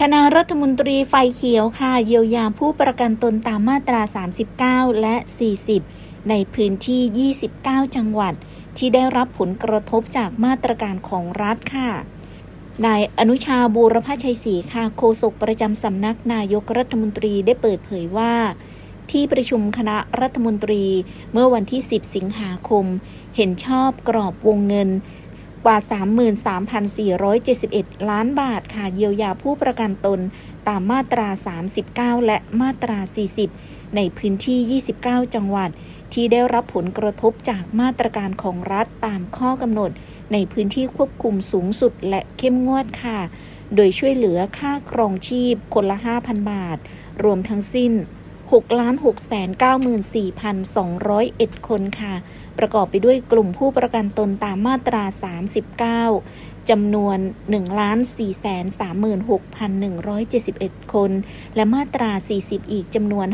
คณะรัฐมนตรีไฟเขียวค่ะเยียวยาผู้ประกันตนตามมาตรา 39 และ 40 ในพื้นที่ 29 จังหวัด ที่ได้รับผลกระทบจากมาตรการของรัฐค่ะ นายอนุชาบูรพชัยศรีค่ะโฆษกประจำสำนักนายกรัฐมนตรีได้เปิดเผยว่า ที่ประชุมคณะรัฐมนตรีเมื่อวันที่ 10 สิงหาคม เห็นชอบกรอบวงเงิน กว่า 33,471 ล้านบาทค่ะเยียวยาผู้ประกันตนตามมาตรา 39 และมาตรา 40 ในพื้นที่ 29 จังหวัด ที่ได้รับผลกระทบจากมาตรการของรัฐตามข้อกำหนด ในพื้นที่ควบคุมสูงสุดและเข้มงวดค่ะ โดยช่วยเหลือค่าครองชีพคนละ 5,000 บาท รวมทั้งสิ้น 6ล้าน6 9 4 2 0 1 คนค่ะ ประกอบไปด้วยกลุ่มผู้ประกันตนตามมาตรา 39 จำนวน1,436,171 คน และมาตรา 40 อีกจำนวน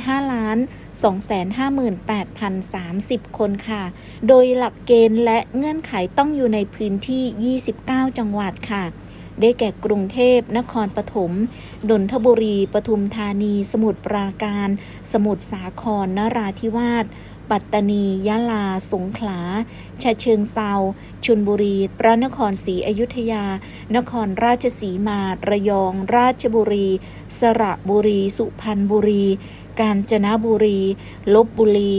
5,258,030 คนค่ะ โดยหลักเกณฑ์และเงื่อนไขต้องอยู่ในพื้นที่ 29 จังหวัดค่ะ ได้แก่กรุงเทพ นครปฐมนนทบุรี ปทุมธานี สมุทรปราการ สมุทรสาคร นราธิวาส ปัตตานี ยะลา สงขลา ชะเชิงเซาชลบุรี พระนครศรีอยุธยา นครราชสีมา ระยอง ราชบุรี สระบุรี สุพรรณบุรี กาญจนบุรี ลบบุรี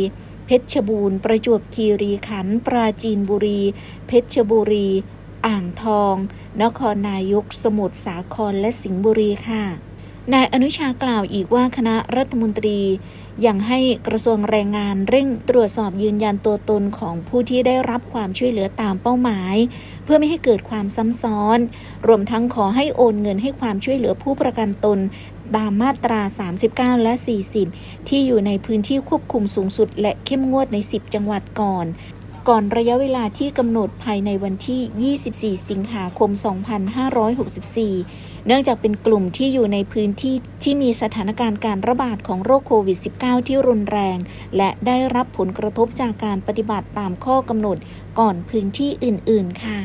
เพชรบูรณ์ ประจวบคีรีขันธ์ ปราจีนบุรี เพชรบุรี อ่างทอง นครนายก สมุทรสาครและสิงห์บุรีค่ะ นายอนุชากล่าวอีกว่าคณะรัฐมนตรียังให้กระทรวงแรงงานเร่งตรวจสอบยืนยันตัวตนของผู้ที่ได้รับความช่วยเหลือตามเป้าหมาย เพื่อไม่ให้เกิดความซ้ำซ้อน รวมทั้งขอให้โอนเงินให้ความช่วยเหลือผู้ประกันตนตามมาตรา 39 และ 40 ที่อยู่ในพื้นที่ควบคุมสูงสุดและเข้มงวดใน 10 จังหวัดก่อน ก่อนระยะเวลาที่กำหนดภายในวันที่ 24 สิงหาคม 2564 เนื่องจากเป็นกลุ่มที่อยู่ในพื้นที่ที่มีสถานการณ์การระบาดของโรคโควิด -19 ที่รุนแรง และได้รับผลกระทบจากการปฏิบัติตามข้อกำหนดก่อนพื้นที่อื่น ๆ ค่ะ